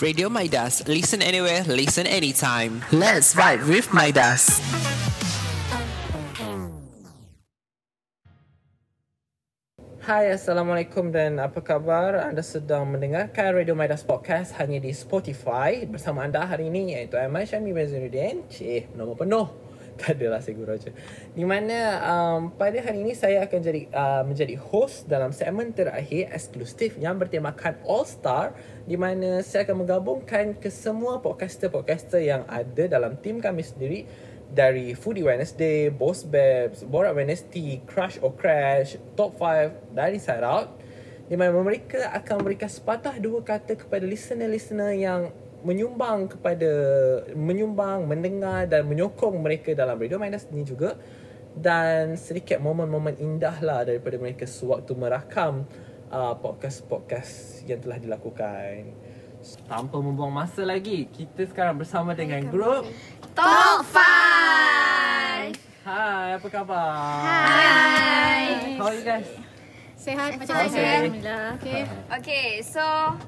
Radio Midas. Listen anywhere, listen anytime. Let's vibe with Midas. Hai, Assalamualaikum dan apa khabar? Anda sedang mendengarkan Radio Midas Podcast hanya di Spotify. Bersama anda hari ini iaitu Aiman Syami Baziruddin. Cih, nama penuh. Tak adalah guru aja. Di mana um, pada hari ini saya akan jadi uh, menjadi host dalam segmen terakhir eksklusif yang bertemakan All Star di mana saya akan menggabungkan ke semua podcaster-podcaster yang ada dalam tim kami sendiri dari Foodie Wednesday, Boss Babes, Borak Wednesday, Crush or Crash, Top 5 dari Side Out di mana mereka akan memberikan sepatah dua kata kepada listener-listener yang menyumbang kepada menyumbang, mendengar dan menyokong mereka dalam Radio Minus ni juga dan sedikit momen-momen indah lah daripada mereka sewaktu merakam uh, podcast-podcast yang telah dilakukan. Tanpa membuang masa lagi, kita sekarang bersama dengan grup Top 5 Hai, apa khabar? Hai How are you guys? Sehat macam Okay. biasa Alhamdulillah Okay Okay, so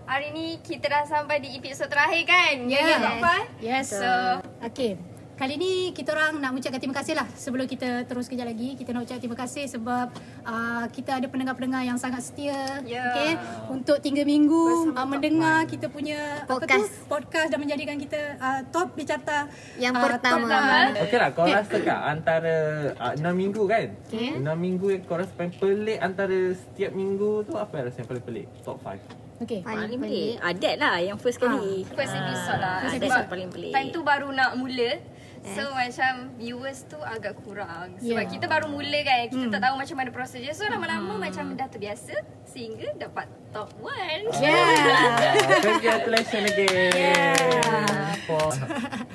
hari ni kita dah sampai di episod terakhir kan? Yes. Yang top five? Yes So- Okay Kali ni kita orang nak ucapkan terima kasih lah Sebelum kita terus kejap lagi Kita nak ucap terima kasih sebab uh, Kita ada pendengar-pendengar yang sangat setia Ya. Okay Untuk tiga minggu uh, Mendengar kita punya Podcast. apa tu, Podcast dan menjadikan kita uh, Top di carta Yang ah, pertama. top, Okey lah, kau rasa kat antara uh, 6 minggu kan? Okay. 6 minggu yang kau rasa paling pelik antara setiap minggu tu apa yang rasa yang paling pelik? Top 5. Okay Paling pelik Adat lah yang first kali First episode lah First episode paling pelik. Time tu baru nak mula So macam viewers tu agak kurang. Sebab Yeah. kita baru mula kan Kita tak tahu macam mana prosedur So lama-lama macam dah terbiasa Sehingga dapat top 1 Yeah Congratulations again. Yeah.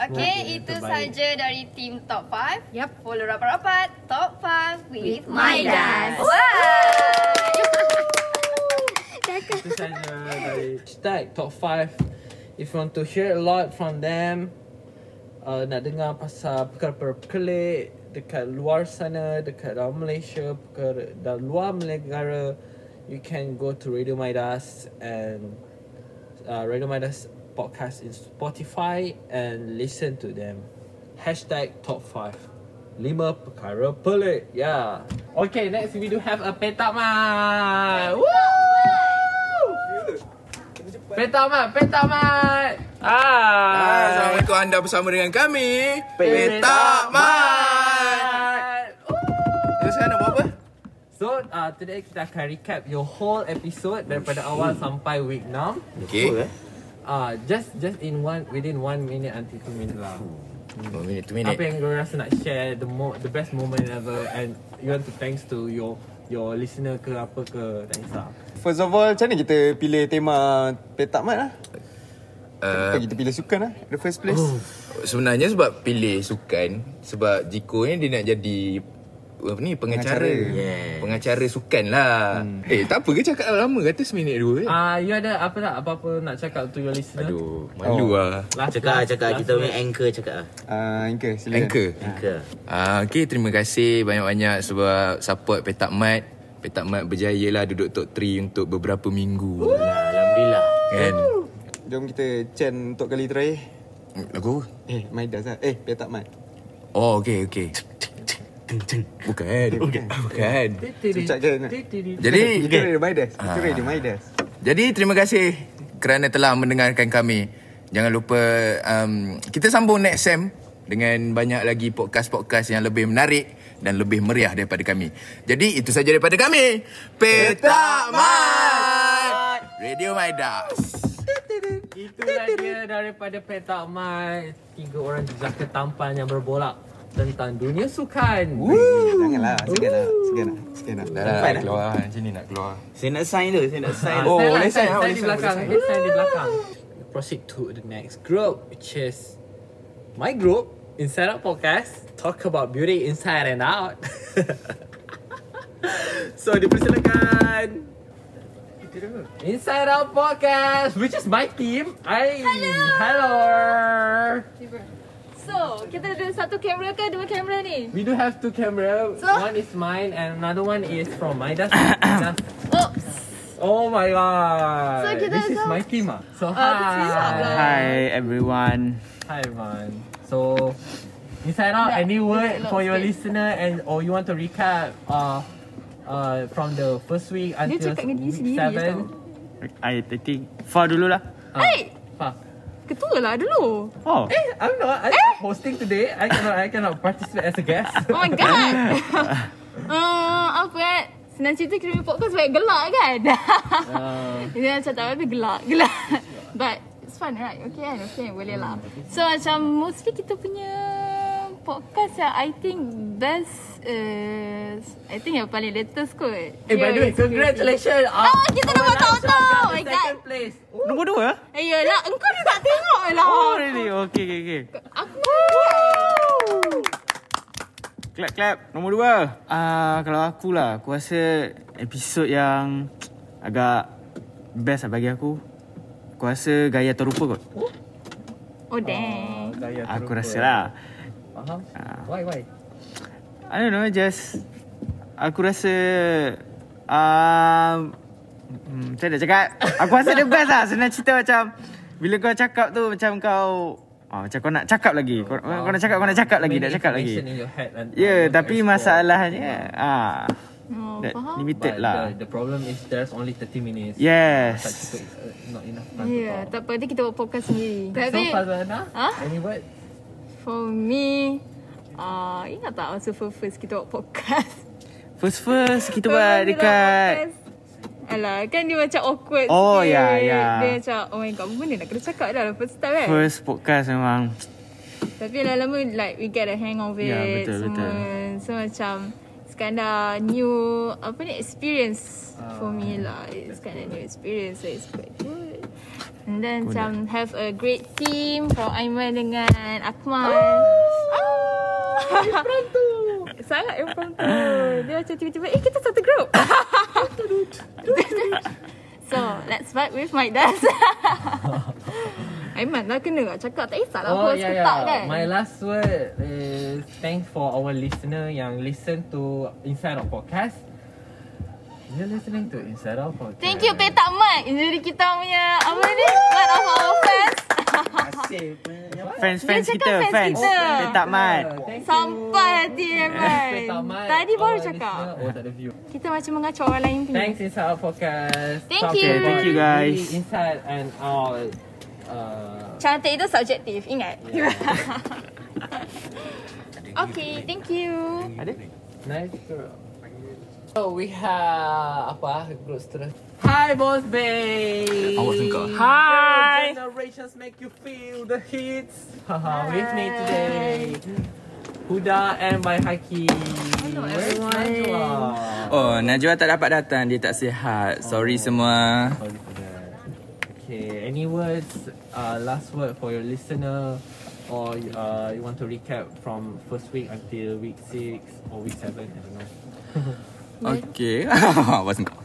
Okay, Yang itu saja dari tim top 5 Yup. Follow rapat-rapat Top 5 with, With Maidas Maidas. itu saja dari hashtag top 5. If you want to hear a lot from them, uh, nak dengar pasal perkara-perkara pelik dekat luar sana, dekat dalam Malaysia, perkara dalam luar negara, you can go to Radio Midas and uh, Radio Midas podcast in Spotify and listen to them. Hashtag top 5. Lima perkara pelik. Yeah. Okay, next we do have a petak mat. Woo! Petak mat, petak mat. Ah. Assalamualaikum anda bersama dengan kami Petak Mat Kita sekarang nak buat apa? So, uh, today kita akan recap your whole episode daripada awal sampai week 6. Okay Uh, just just in one within one minute until two minute lah. Oh, minit tu Apa minit yang kau rasa nak share the mo the best moment ever and you want to thanks to your your listener ke apa ke tak kisah. First of all, macam mana kita pilih tema petak mat lah? Uh, Kenapa kita pilih sukan lah? The first place. Oh. Sebenarnya sebab pilih sukan Sebab Jiko ni dia nak jadi apa ni pengacara Pengacara. yeah. pengacara sukan lah hmm. eh tak apa ke cakap lama kata seminit dua eh? Ah, uh, you ada apa tak apa-apa nak cakap to your listener? aduh malu Oh. lah Last, Cakap last- cakap last kita punya anchor cakap ah. Uh, Anchor, silakan. anchor Anchor. Ah, okay, terima kasih banyak-banyak sebab support Petak Mat. Petak Mat berjaya lah duduk top 3 untuk beberapa minggu. Alhamdulillah. Kan? Jom kita chant untuk kali terakhir. Lagu apa? Eh, Maidas lah. Eh, petak mat. Oh, okay, okay. Bukan. Bukan. Bukan. Ucapkan. Jadi, Itu Radio Maidas. Itu Ah. Radio Maidas. jadi terima kasih kerana telah mendengarkan kami. Jangan lupa um, kita sambung next Sam dengan banyak lagi podcast-podcast yang lebih menarik dan lebih meriah daripada kami. Jadi itu saja daripada kami. Petak Mat. Radio Maidas. Itulah dia daripada Petak Mat. Tiga orang jejaka tampan yang berbolak tentang dunia sukan. Janganlah. Segan lah. Segan lah. Segan lah. Dah lah, keluar macam ni nak keluar. Saya nak sign tu, saya nak sign. Ah, Oh, lah, boleh sign, sign, sign boleh di belakang. boleh sign di belakang. Proceed to the next group, which is my group, Inside Out Podcast. Talk about beauty inside and out. so, dipersilakan. Inside Out Podcast, which is my team. I Hello. Hello. So, kita ada satu kamera ke dua kamera ni? We do have two camera. So? One is mine and another one is from Midas. Midas. Oops. Oh my god. So kita This is so- my team ah. So Ah, this is hi. lah. Hi everyone. Hi everyone. So inside out any word for your listener and or you want to recap uh uh from the first week until cakap dengan diri week sendiri seven. I, I think Far dulu lah. Uh, Hey! Fah. Ketua lah dulu. Oh. Eh, I'm not. I'm hosting today. I cannot. I cannot participate as a guest. Oh my god. uh, apa eh? Senang cerita kita punya podcast banyak gelak kan? Uh, Dia macam tak ada gelak. Gelak. But it's fun right? Okay kan? Okay boleh lah. So macam mostly kita punya podcast yang I think best is I think yang paling latest kot. eh, by the way, congratulations. Oh, kita dapat auto. Oh my god. Second place. Nombor dua? Eh, yelah, engkau ni tak tengok lah. Oh really? Okay okay okay. Aku Clap clap. Nombor dua. Ah uh, kalau aku lah, aku rasa episod yang agak best lah bagi aku. Aku rasa gaya terlupa kot. Oh, damn. Gaya Aku terlupa. rasa lah. Faham? Ah. Why, why? I don't know, just aku rasa um, hmm, macam mana nak cakap? Aku rasa the best lah. Senang cerita macam bila kau cakap tu macam kau ah, macam kau nak cakap lagi. Kau, kau nak cakap, kau nak cakap lagi, Many nak cakap lagi. Ya, yeah, tapi masalahnya ah Oh, that faham. limited But lah. The, the problem is there's only 30 minutes. Yes. Tak cukup, uh, not enough time Ya, to yeah, talk. tak apa. Nanti kita buat podcast sendiri. So, Fazana, Huh? any word? for me, uh, ingat tak masa first kita buat podcast? First first kita First buat kita dekat podcast. Alah, kan dia macam awkward Oh, sikit. ya, ya. Dia macam, oh my god, benda nak kena cakap dah first time kan? first podcast memang Tapi lama-lama like we get a hang of it Ya, betul, semua. betul. So macam it's kinda new apa ni experience Ah, for me lah. It's kinda new experience so it's quite good. And then macam have a great team for Aiman dengan Akmal. Ah, impromptu. Sangat impromptu. Dia macam tiba-tiba, eh kita satu group. so, let's vibe with my dad. Aiman lah kena tak cakap. Tak kisahlah Oh, host yeah, ke tak yeah. kan. My last word is thanks for our listener yang listen to Inside Out Podcast. You're listening to Inside Out Podcast. Thank you Petak Mat Jadi kita punya Apa ni One of our fans fans fans kita, fans fans. kita. Petak mat. Sampai hati Petak Mat, Tadi baru our cakap. Oh, tak ada view. Kita macam mengacau orang lain punya Thanks Inside Out Podcast. Thank you. Thank you, guys. Inside and out. Uh, Cantik itu subjektif Ingat Okay Thank you Nice girl. So we have apa group seterusnya. Hi Boss Bay. Awas engkau. Hi Generations make you feel the hits. Haha, with me today. Huda and my Haki. Hello everyone. Oh, Najwa tak dapat datang. Dia tak sihat. Sorry semua. Sorry for that. Okay, any words, uh, last word for your listener or uh, you want to recap from first week until week six or week seven, I don't know. Okay. Awas engkau.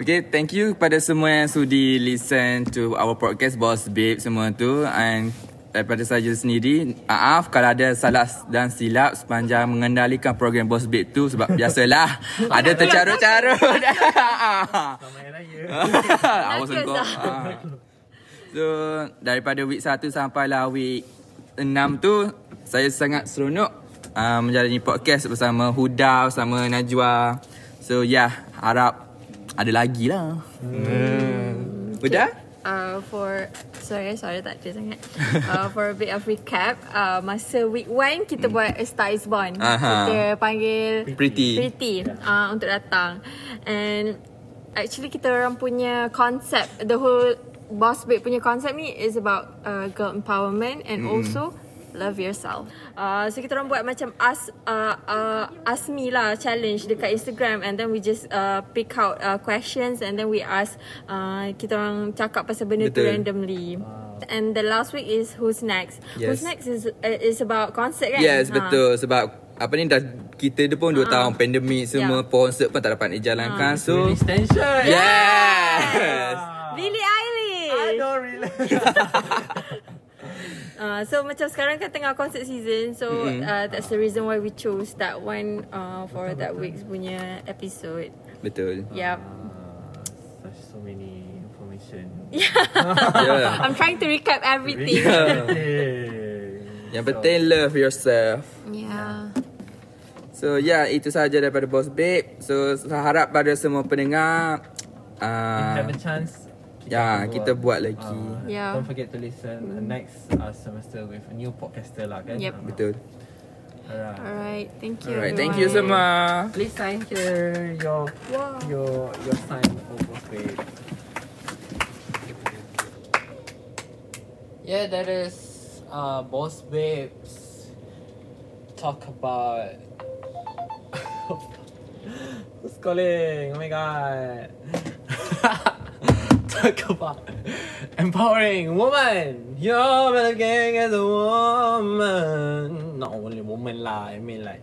Okay, thank you kepada semua yang sudi listen to our podcast Boss Babe semua tu. And daripada saya sendiri, maaf kalau ada salah dan silap sepanjang mengendalikan program Boss Babe tu sebab biasalah ada tercarut-carut. Hari Raya. Awas engkau. Ah. So, daripada week 1 sampai lah week 6 tu, saya sangat seronok uh, menjalani podcast bersama Huda, bersama Najwa. So, yeah, harap ada lagi lah. Hmm. Huda? Uh, for sorry sorry tak ada sangat. Uh, for a bit of recap, uh, masa week 1 kita buat A Star Is Born. Aha. Kita panggil Pretty. Pretty uh, untuk datang. And actually kita orang punya konsep the whole Boss Babe punya konsep ni is about uh, girl empowerment and also love yourself. Uh, so kita orang buat macam ask uh, uh, ask me lah challenge dekat Instagram and then we just uh, pick out uh, questions and then we ask uh, kita orang cakap pasal benda tu Betul. randomly. And the last week is who's next. Yes. Who's next is uh, is about concert kan? Yes, Ha. betul. Sebab apa ni dah kita dia pun 2 tahun pandemik semua Ya. konsert pun tak dapat dijalankan. So, Release tension. yes. Billie Eilish. I don't really. Uh, so macam sekarang kan tengah concert season So Mm-hmm. uh, that's the reason why we chose that one uh, For that week's punya episode Betul. Yep so many information. Yeah. I'm trying to recap everything. Yang penting love yourself. Yeah. So yeah, itu sahaja daripada Boss Babe. So saya harap pada semua pendengar If uh, have a chance, Ya, kita buat lagi. Uh, Yeah. Don't forget to listen uh, next uh, semester with a new podcaster lah kan. Yep. betul. Alright. Alright, thank you. Alright, thank you semua. Please sign here your your your sign for Boss Babe. Yeah, that is uh, Boss Babes. Talk about. Who's calling? Oh my god. Talk about empowering woman. You're looking as a woman. Not only woman lah, I mean like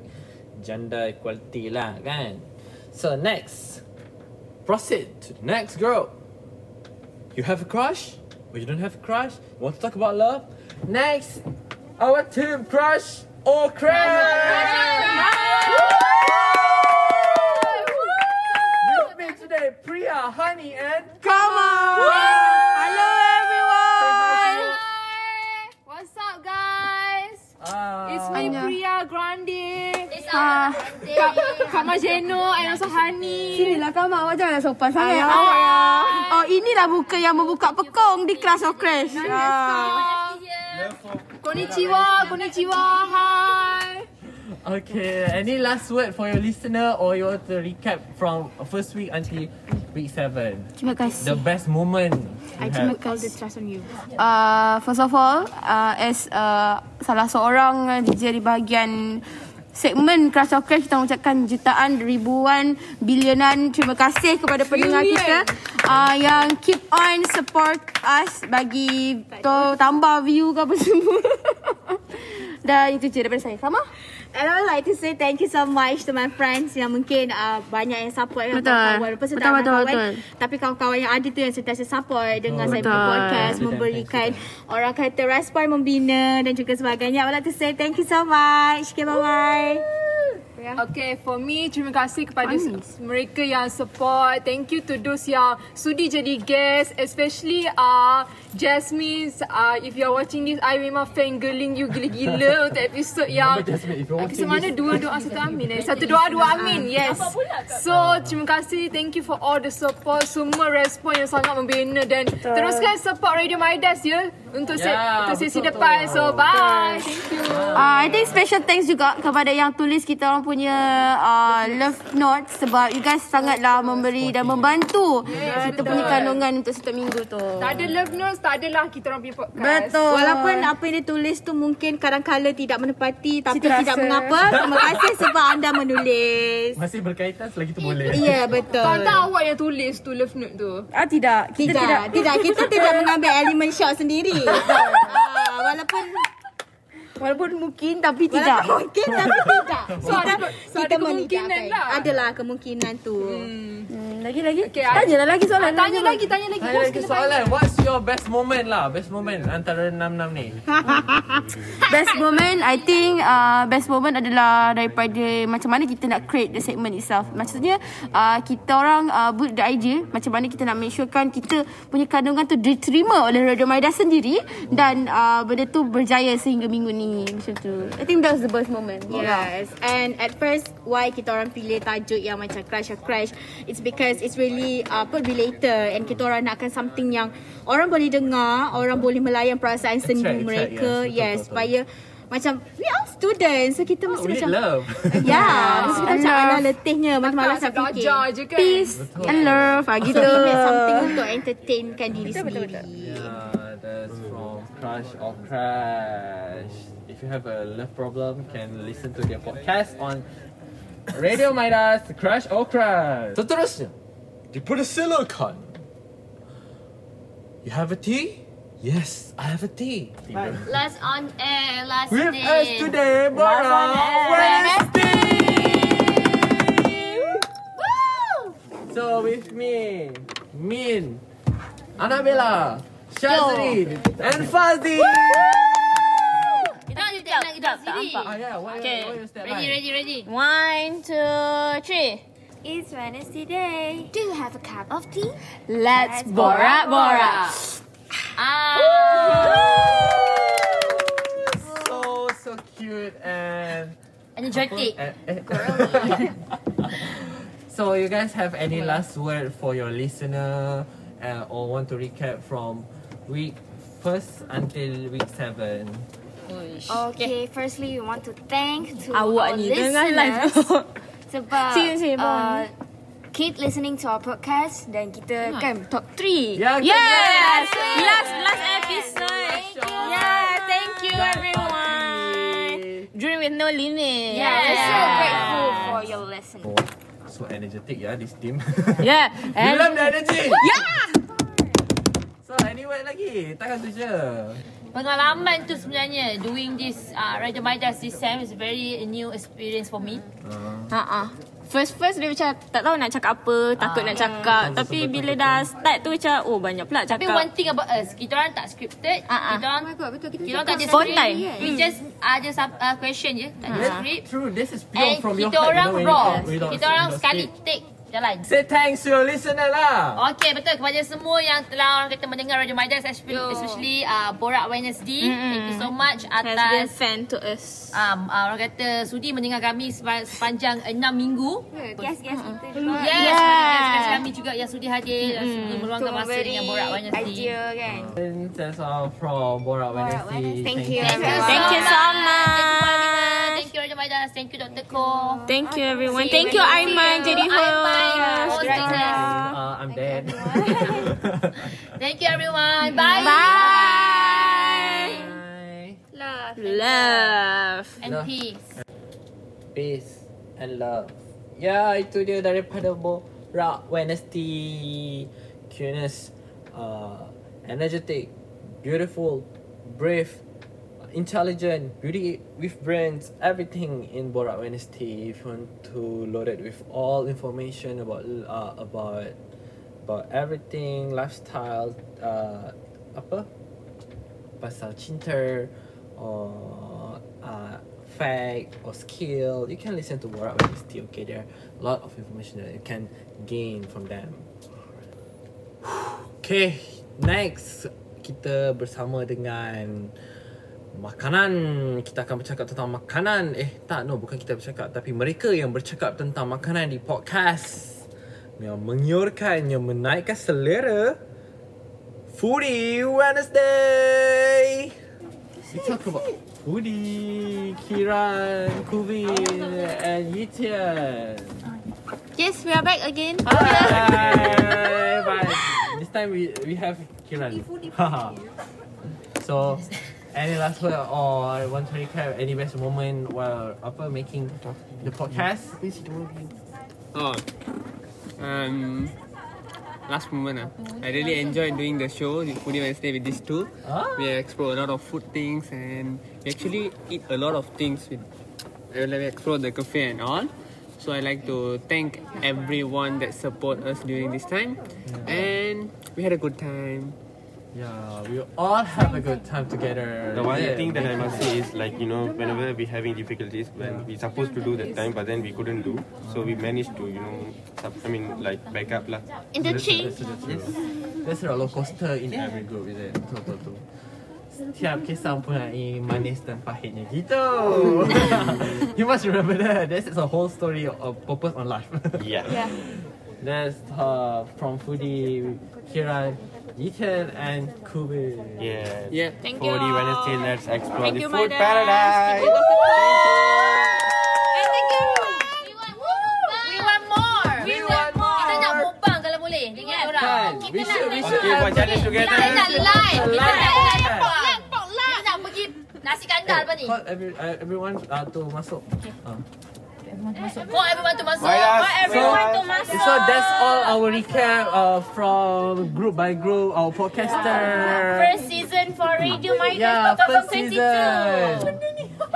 gender equality lah kan. So next, proceed to the next girl. You have a crush? Or you don't have a crush? You want to talk about love? Next, our team crush or crush! Priya, Honey, and Come on! Hello everyone! What's up guys? Uh, It's me Priya Grande. It's Ah, Kak Kak Majeno and also Hani. Sinilah kau mak awak janganlah sopan sangat. Ayah. Awak. Oh inilah buka yang membuka pekong di kelas of crash. Ah. Konnichiwa, konnichiwa, hi. Okay, any last word for your listener or you want to recap from first week until week seven? Terima kasih. The best moment you Terima kasih. Uh, first of all, uh, as uh, salah seorang DJ di bahagian segmen Crash of Crash kita mengucapkan jutaan, ribuan, bilionan terima kasih kepada pendengar kita uh, yang keep on support us bagi to, tambah view ke apa semua. Dan itu je daripada saya. Sama? And I would like to say thank you so much to my friends yang mungkin uh, banyak yang support yang Betul. kawan-kawan. Walaupun saya Betul, betul, kawan, betul. Tapi kawan-kawan yang ada tu yang sentiasa support dengan saya Betul. punya podcast, Betul. memberikan orang kata respon membina dan juga sebagainya. I would like to say thank you so much. Okay, bye-bye. Okay, for me, terima kasih kepada s- mereka yang support. Thank you to those yang sudi jadi guest, especially uh, Jasmine. Uh, if you're watching this, I memang fangirling you gila-gila untuk episod yang Jasmine, if you're watching episod mana dua doa satu amin eh. Satu doa dua amin, yes. So, terima kasih. Thank you for all the support. Semua respon yang sangat membina dan teruskan support Radio Midas ya untuk se- Ya, untuk sesi betul depan. tu. So, bye. Thank you. Uh, I think special thanks juga kepada yang tulis kita orang punya uh, love note sebab you guys sangatlah memberi dan membantu kita punya kandungan untuk setiap minggu tu. Tak ada love notes, tak adalah kita orang punya podcast. Betul. Walaupun apa yang dia tulis tu mungkin kadang-kala tidak menepati tapi Kita tidak rasa. mengapa. Terima kasih sebab anda menulis. Masih berkaitan selagi tu boleh. Ya, betul. Kau tak awak yang tulis tu love note tu. Ah tidak, kita Tidak, tidak. tidak, kita tidak mengambil elemen shot sendiri. ah, walaupun Walaupun mungkin tapi tidak. Walaupun mungkin tapi tidak. So, ada- so, ada kemungkinan lah. Adalah kemungkinan tu. Hmm, lagi lagi. Okay, Tanyalah lagi soalan. Ah, Tanya lagi, tanya lagi. Tanya lagi soalan. What's your best moment lah? Best moment antara enam-enam ni. best moment I think uh, best moment adalah daripada macam mana kita nak create the segment itself. Maksudnya uh, kita orang uh, build the idea macam mana kita nak make sure kan kita punya kandungan tu diterima oleh Radio Maida sendiri dan uh, benda tu berjaya sehingga minggu ni macam tu. I think that was the best moment. Yes. And at first why kita orang pilih tajuk yang macam crash or crash it's because it's really uh, apa related and kita orang nakkan something yang orang boleh dengar, orang boleh melayan perasaan Attract, attract, mereka. yes. Betul, Yes, betul, supaya macam we all students so kita mesti We need macam love. Ya, mesti kita macam alah letihnya macam malas nak fikir. je kan. Peace and love ah, gitu. So, we make something untuk entertainkan diri sendiri. Yeah, that's from Crush or Crash. If you have a love problem, can listen to their podcast on Radio Midas, Crush or Crash. Seterusnya, dipersilakan. You put a silicon. You have a tea? Yes, I have a tea. Last on air, last With name. us today, Bara Wednesday. So with me, Min, Annabella, Shazrin, and Fazli. Kita nak kita nak. Ah, yeah, why, Okay. why Ready, ready, ready. One, two, three. It's Wednesday day. Do you have a cup of tea? Let's borak-borak. Ah. So so cute and Energetic. Eh, eh. so you guys have any last word for your listener uh, or want to recap from week first until week seven? Okay, firstly we want to thank to Awak our ni tengah live listeners sebab Sini, sini, uh, keep listening to our podcast dan kita kan top 3. Yeah, Yes! Last last episode. Yeah, thank you everyone. Dream with no limit. Yeah, we're so grateful for your listening. Oh, so energetic yeah this team. Yeah. You And love the energy. Yeah. So anyway lagi, takkan tu je. Pengalaman tu sebenarnya doing this uh, Radio Midas this time is very new experience for me. Ha ah. First first dia macam tak tahu nak cakap apa, takut nak cakap. Tapi bila dah start tu macam oh banyak pula cakap. Tapi one thing about us, kita orang tak scripted. Ah, ah. Kita orang betul kita kita orang tak ada script. We just ada some uh, question je, tak ada Yeah, script. true. This is pure And from your kita orang raw. Kita orang sekali take jalan. Say thanks to your listener lah. Okey betul kepada semua yang telah orang kata mendengar Radio Midas especially, especially uh, Borak Wednesday. Mm-mm. Thank you so much Has been atas fan to us. um, uh, orang kata sudi mendengar kami sepa- sepanjang 6 minggu. Guys-guys kita Yes, juga. yes. guys kami juga yang sudi hadir dan sudi meluangkan To masa dengan Borak Wednesday. idea kan. And that's all from Borak Wednesday. Thank you. Thank you, Thank you so much. Thank you. Thank you Radio Midas. Thank you Dr. Ko. Thank you everyone. Thank you. Aiman jadi Aiman, Uh, I'm dead. Thank you everyone. Bye. Bye. Love. Love. And Love. peace. Peace and love. Ya, itu dia daripada Borak Wednesday. Cuteness, uh, energetic, beautiful, brave, intelligent, beauty with brains, everything in Borak Wednesday. If you want to load it with all information about uh, about about everything, lifestyle, uh, apa? Pasal cinta or uh, fact or skill, you can listen to Borak Wednesday. Okay, there are a lot of information that you can gain from them. Okay, next kita bersama dengan makanan. Kita akan bercakap tentang makanan. Eh, tak, no, bukan kita bercakap. Tapi mereka yang bercakap tentang makanan di podcast. Yang mengiurkan, yang menaikkan selera. Foodie Wednesday. We talk about Foodie, Kiran, Kuvin, and Yitian. Yes, we are back again. Hi, but this time we we have Kiran. so, any last word or want to recap any best moment while apa making the podcast? Oh, um, last moment ah. I really enjoyed doing the show, the Foodie Wednesday with these two. Ah. We explore a lot of food things and we actually eat a lot of things with. uh, We explore the cafe and all. So I like to thank everyone that support us during this time, and we had a good time. Yeah, we all have a good time together. The one Yeah. thing that I must say is like you know whenever we're having difficulties when we supposed to do that time but then we couldn't do so we managed to you know sub- I mean like back up lah. Interchange. Yes. There's a roller coaster in every group, is it? Betul betul. betul. Setiap kisah mempunyai manis dan pahitnya gitu. you must remember that. This is a whole story of purpose on life. Yeah. Yeah. That's uh, from Foodie, Kiran, Yitan, and Kubi. Yeah. Yeah. Thank For you. the Wednesday, let's explore Thank the you, food paradise. Thank you. And thank you. We want more. We want more. We want more. Kita nak mukbang kalau boleh dengan orang. Kan? Kita We nak should- we nak- should Okay, buat challenge together. Kita nak live. Kita nak Live. live mukbang. Kita nak pergi nasi kandar lepas ni. Call every, uh, everyone to masuk. Call everyone to masuk. Midas, Call everyone to Midas. masuk. So that's all our recap uh, from group by group, our podcaster. First season for Radio Midas Yeah, first 2022. season.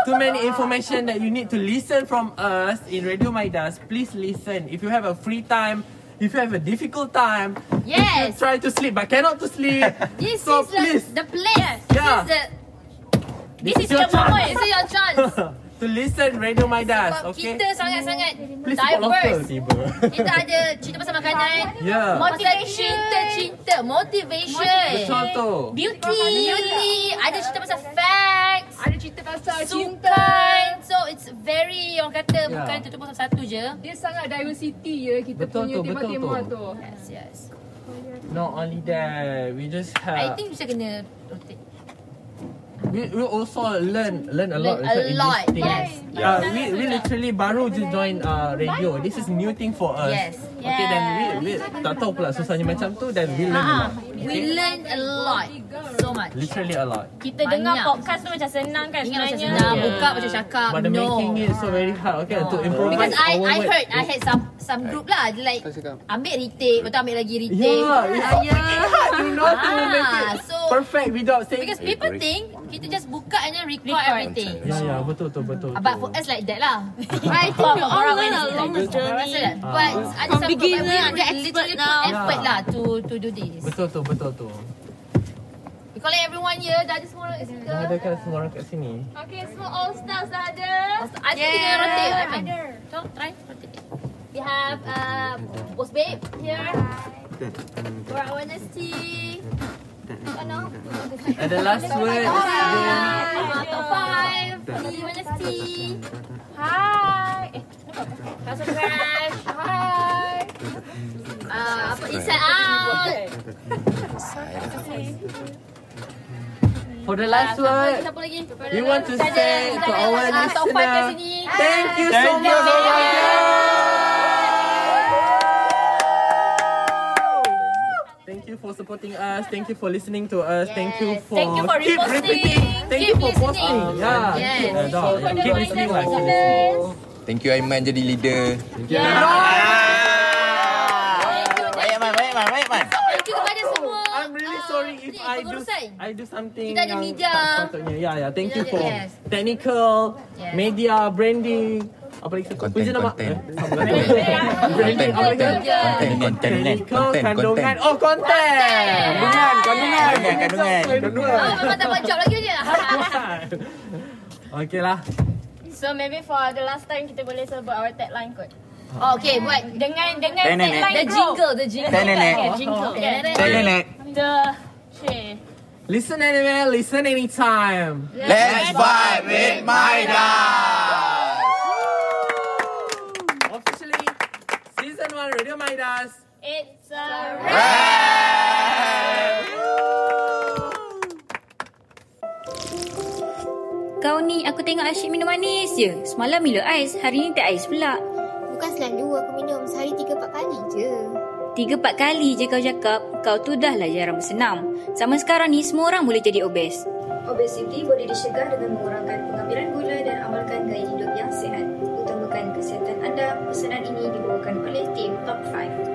Too many information that you need to listen from us in Radio Midas. Please listen. If you have a free time, if you have a difficult time, if you Yes. try to sleep but cannot to sleep, This so is please. the, the place. Yeah. This is the This, is, your moment. This is your chance. to listen Radio Midas. Sebab Okay. kita sangat-sangat Please support local diverse. tiba. Kita ada cerita pasal makanan. Ya. Pasal cinta-cinta, motivation. Betul tu. Beauty. Beauty. Ada cerita pasal facts. Ada cerita pasal Sukan. So it's very orang kata Ya. bukan tutup pasal satu je. Dia sangat diversity je kita Betul punya tu, betul tema-tema tu. tu. Yes, yes. Not only that, we just I have think bisa kena rotate. We, we also learn learn a lot. Learn a lot, thing. yes. Uh, we we literally baru just join uh, radio. This is new thing for us. Yes. Okay, then we we tak tahu pula susahnya macam tu. Then we learn a lot. we learn a lot. So much. Literally a lot. Kita dengar podcast tu macam senang kan Ingat macam sebenarnya. senang, buka macam cakap. But the no. making it so very hard. Okay, to improvise Because I I heard I had some some group lah like ambil retake lepas tu ambil lagi retake. Yeah, Ah, freaking hard, you know, to make it so perfect without saying. because people think kita just buka and then record, Record. everything. Ya, ya, betul tu, betul. But for us like that lah. I think we all learn along the journey. But Ah. ada some beginner memang to dia expert literally now. put effort Yeah. lah to to do this. Betul tu, betul tu. We collect everyone here, dah ada semua orang kat situ. Dah ada kan semua orang kat sini. Okay, semua all stars dah ada. I think kita rotate. Aiman. Jom, try rotate. We have uh, Boss Babe here. For our honesty. Oh no. And the last word. Uh, top five. The honesty. Hi. Eh, Kasut Crash. Hi. Uh, apa Inside Out. For the last Ah, word, siapa lagi? we want to Kita ada- say kita to ada, our ah, top five kat listener, sini. thank you so Thank you much. so much. For supporting us. Thank you for listening to us. Thank you for Thank you for keep reposting. repeating. Thank Keep you for listening. posting. Yeah, Yes. keep, uh, dog, the keep listening lah. Keep listeners. listening. Thank you Aiman jadi leader. Baik man, baik man, baik man. Thank you kepada semua. I'm really sorry if ni, I do. I do something Kita ada yang media. tak sepatutnya. Ya, ya. Thank Kita you for yes. technical, Yes. media, branding. Apa lagi? Content, Kunci nama. Konten, konten, Technical, konten, kandungan. konten. Oh, konten. Kandungan, kandungan. Kandungan, kandungan. Kandungan. Oh, memang tak buat job lagi je. Okay lah. So maybe for the last time kita boleh sebut our tagline kot. Oh, okay, buat. Dengan dengan tagline The jingle, the jingle. Okay, Tenenek. Oh, jingle. Tenenek. Tenenek. The shit. Listen anywhere, listen anytime. Let's vibe with Maida. Officially, season 1 Radio Midas. It's a Kau ni aku tengok asyik minum manis je. Semalam Milo ais, hari ni tak ais pula. Bukan selalu aku minum sehari 3-4 kali je. Tiga empat kali je kau cakap, kau tu dah lah jarang bersenam. Sama sekarang ni semua orang boleh jadi obes. Obesiti boleh dicegah dengan mengurangkan pengambilan gula dan amalkan gaya hidup yang sihat. Utamakan kesihatan anda. Pesanan ini dibawakan oleh tim Top 5.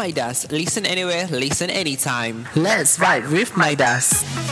Midas. Listen anywhere, listen anytime. Let's ride with Midas.